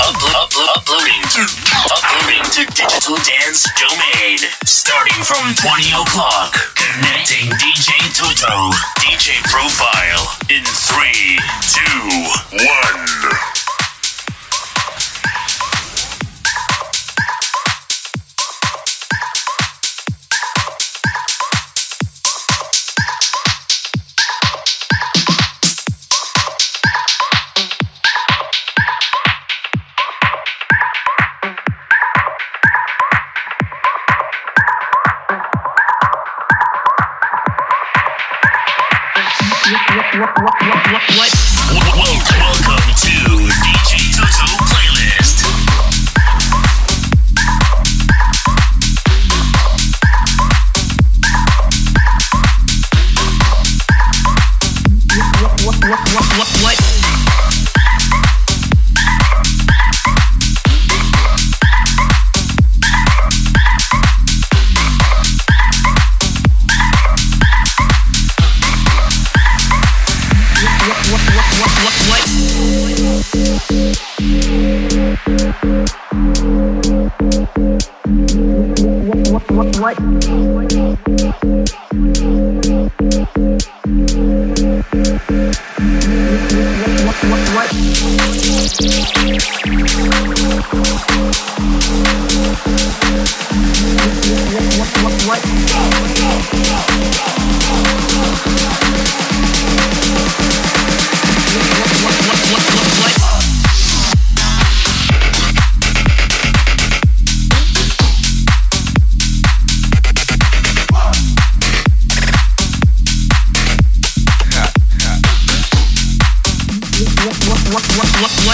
Uplo- uplo- uploading to uploading to digital dance domain. Starting from 20 o'clock. Connecting DJ Toto. DJ profile in three, two, one. Wel-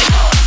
DJ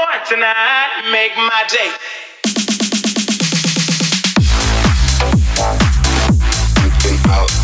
Tonight, make my day. Out.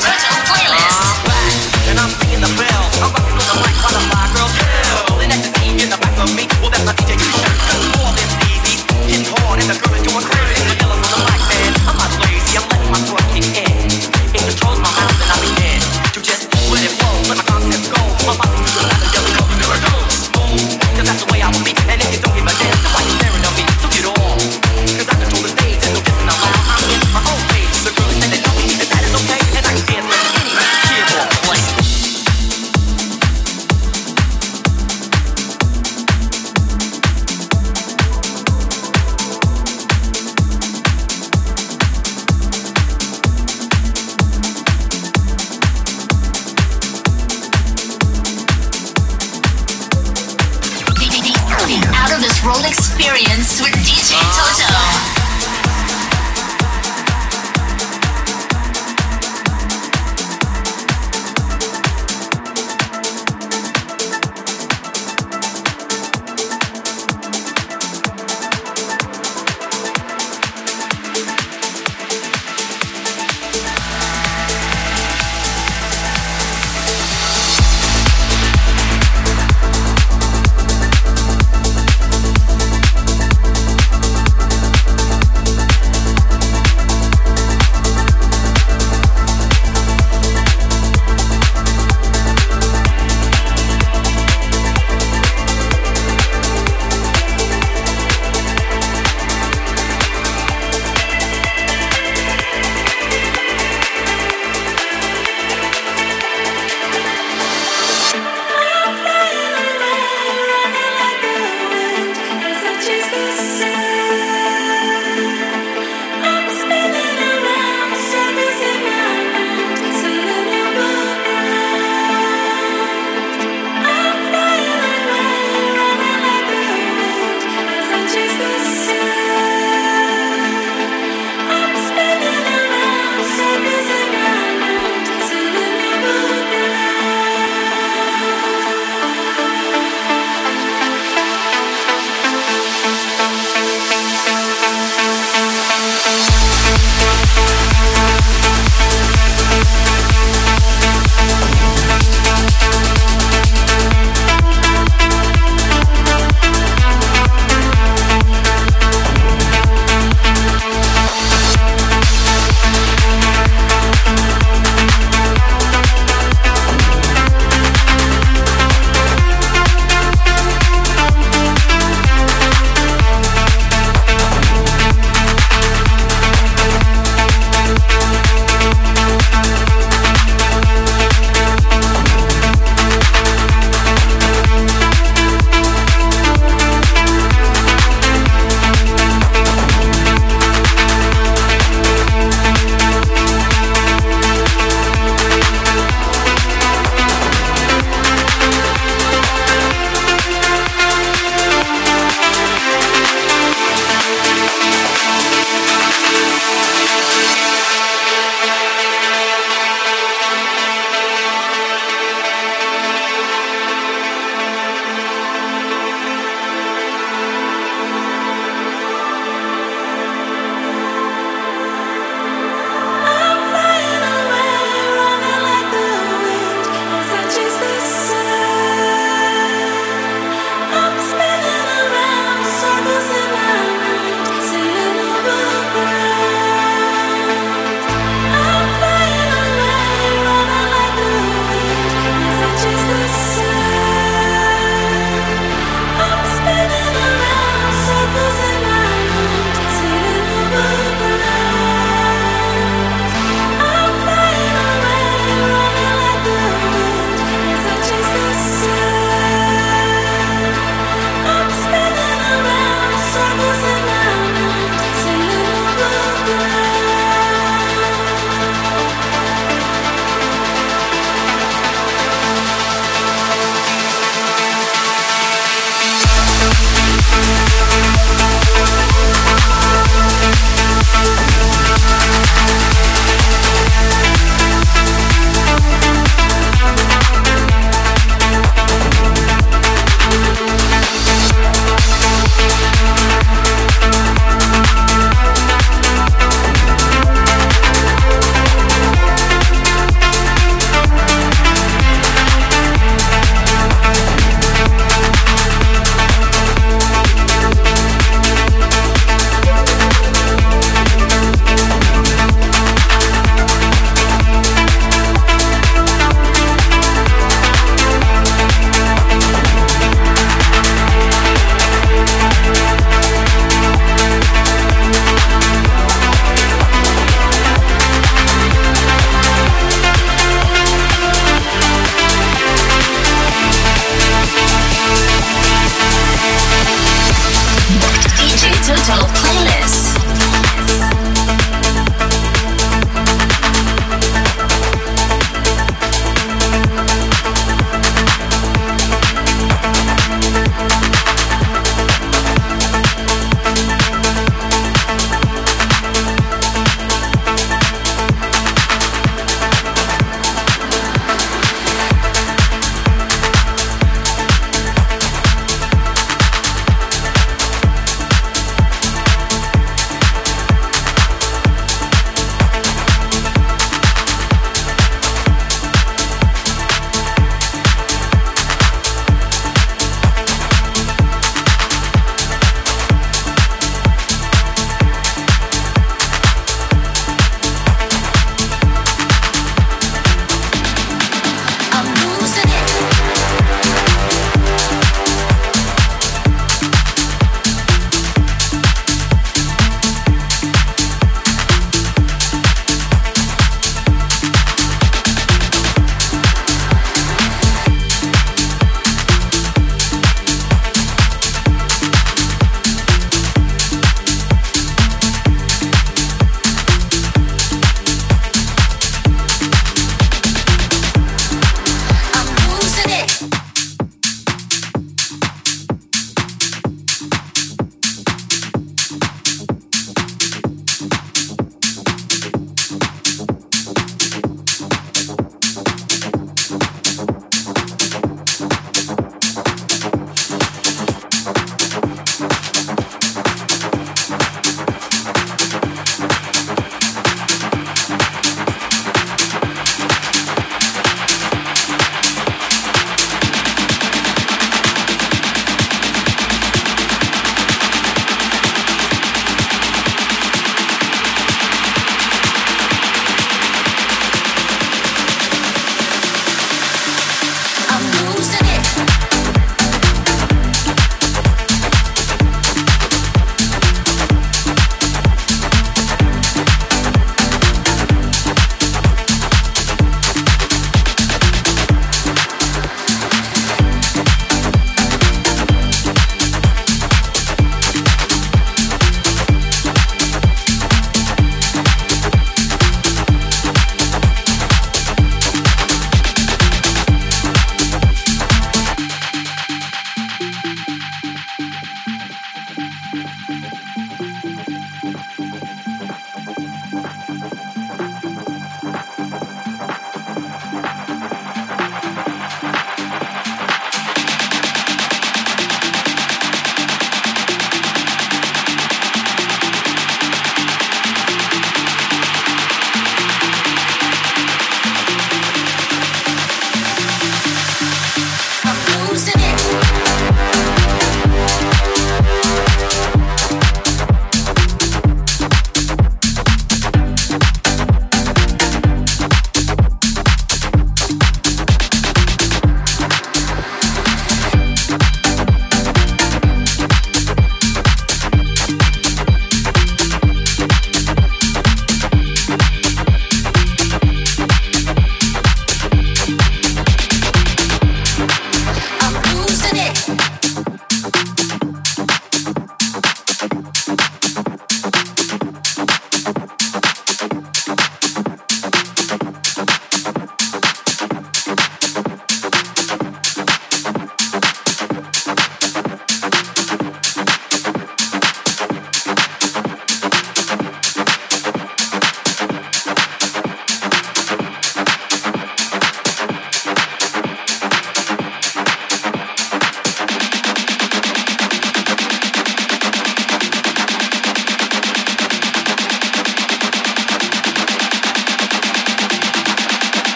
Total Playlist.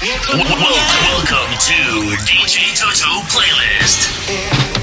Welcome to DJ Toto Playlist.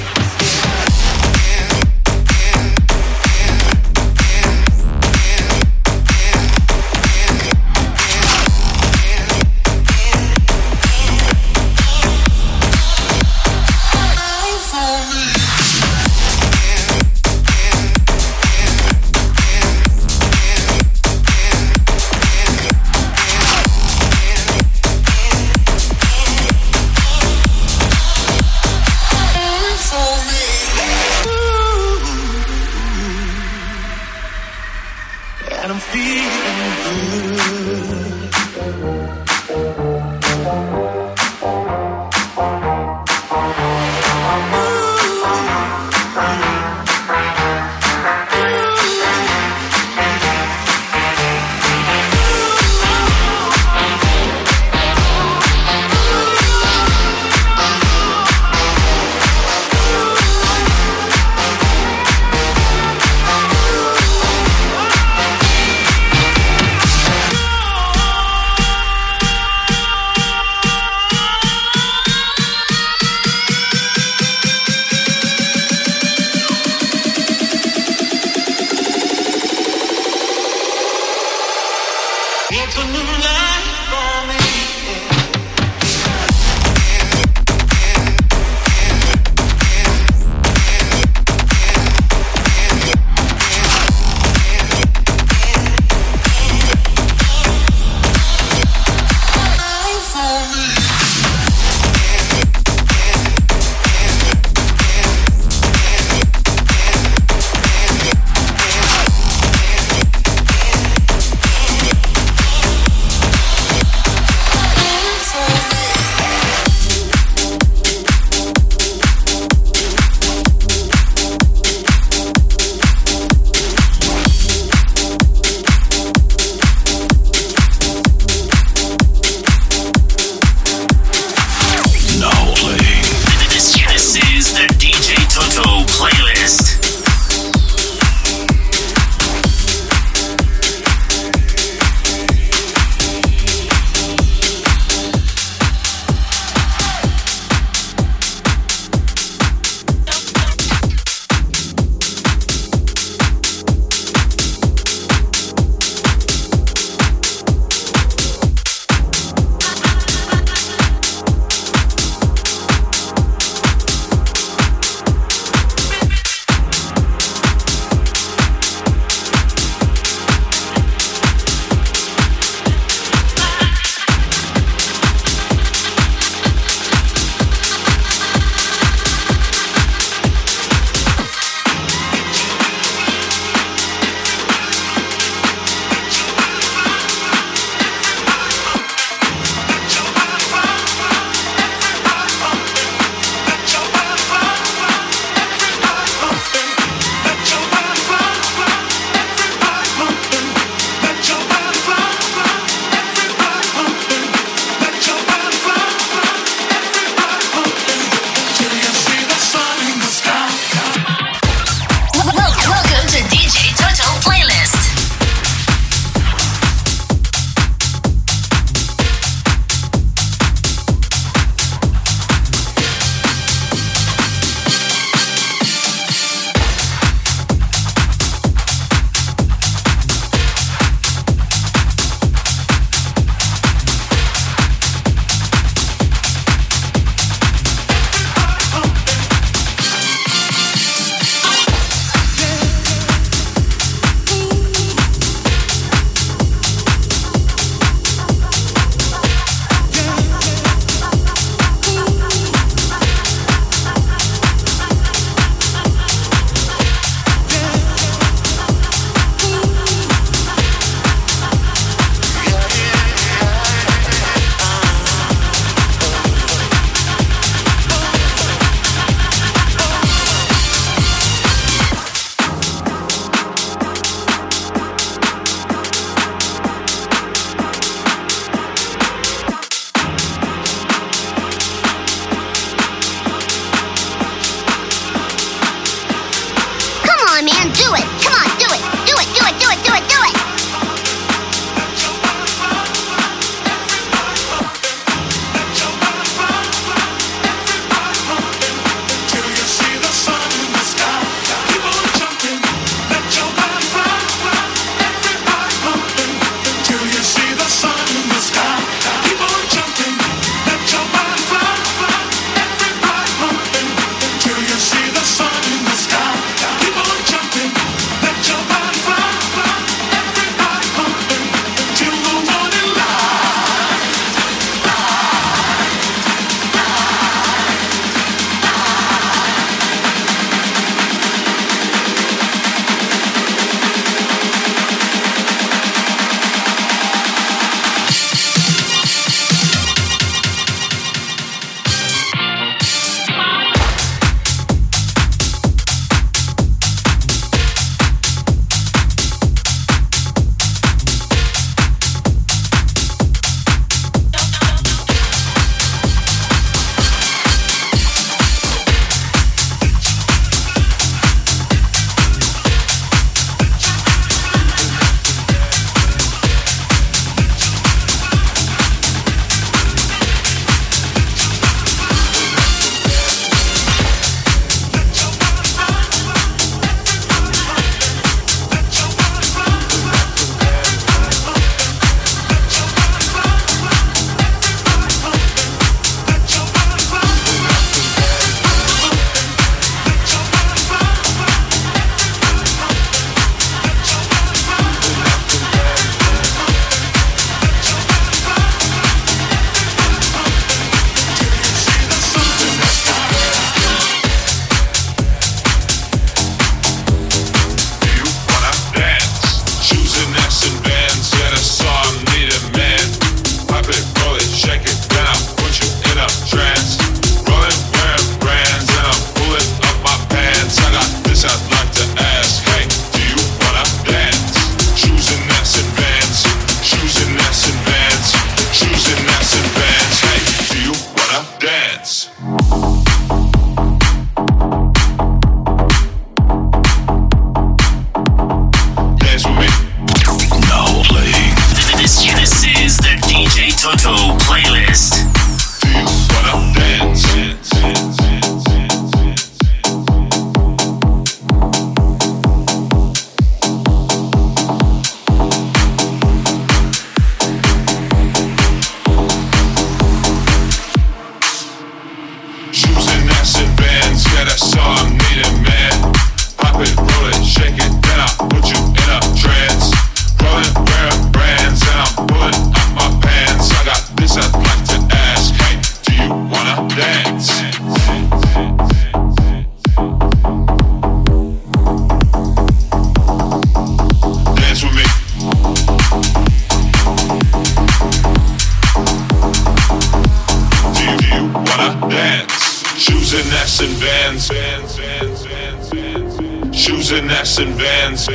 And Vans.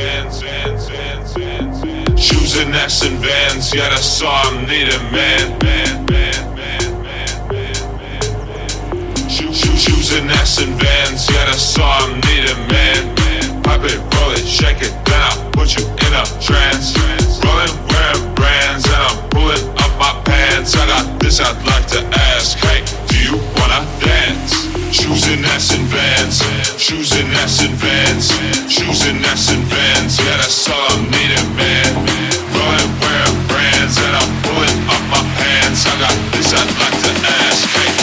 Shoes and X and Vans. yet that's all I need, man. man, man, man Shoes and X and Vans. yet I saw him need, man. Pop it, roll it, shake it, then I'll put you in a trance. Rolling, wearing brands, and I'm pulling up my pants. I got this I'd like to ask. Hey, do you wanna dance? Shoes and ass and vans. Shoes and ass and vans. Shoes and ass and vans. Yeah, I all I needed, man. Run wearing brands and I'm pulling up my pants. I got this I'd like to ask. Hey.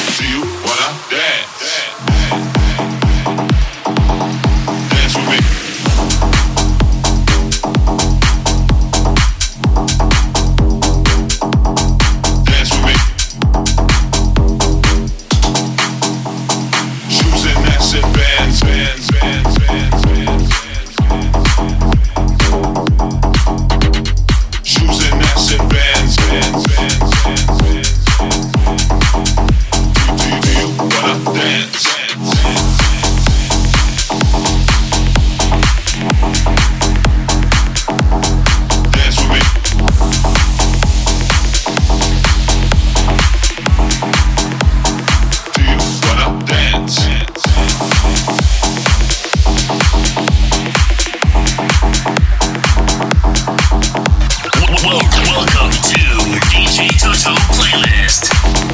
Welcome to DJ Toto Playlist.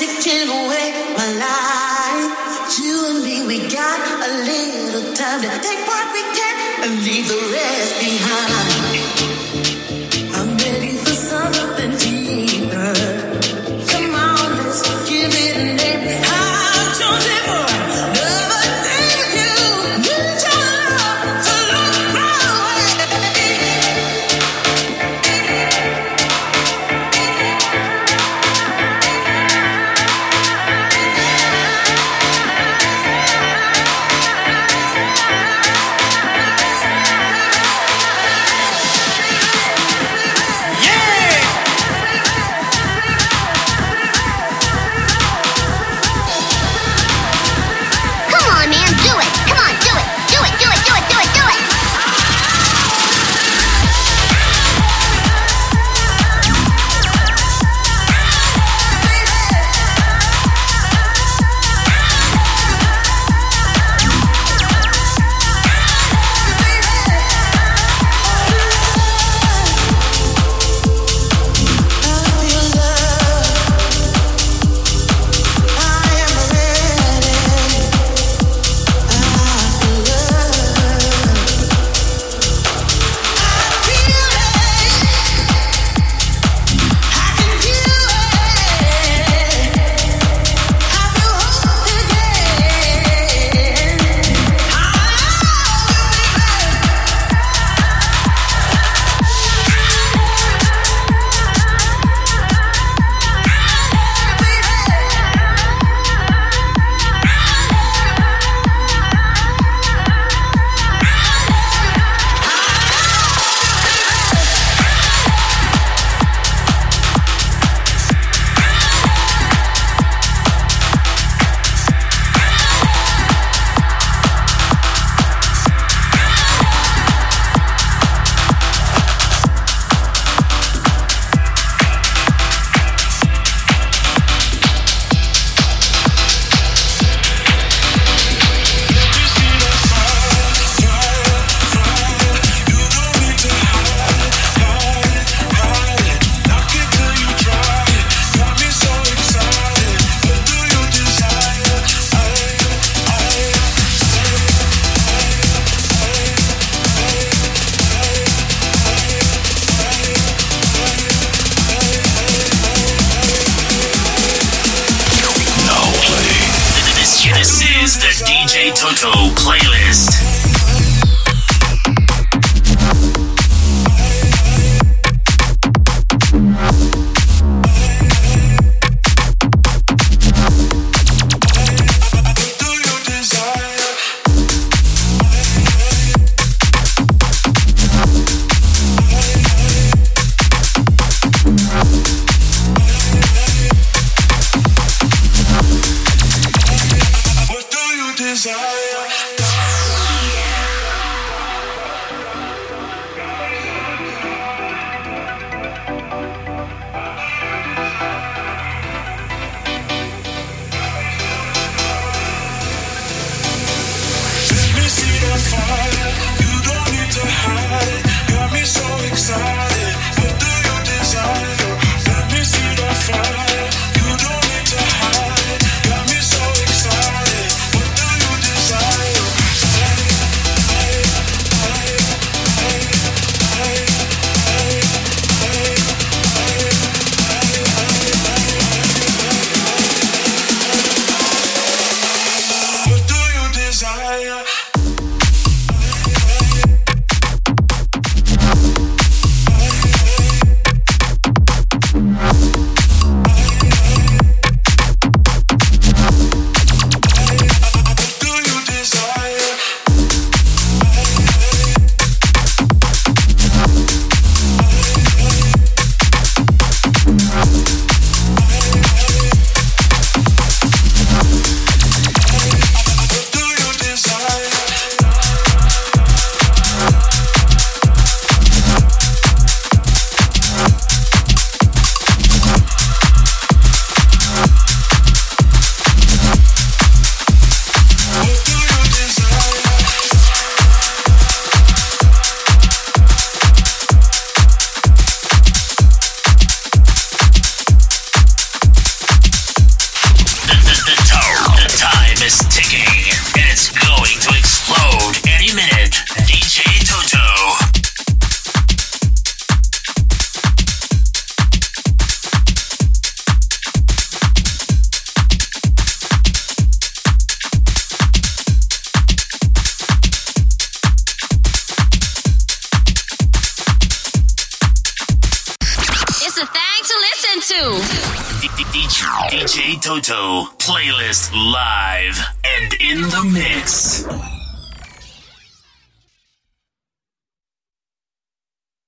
taking away my life. You and me, we got a little time to take what we can and leave the rest behind.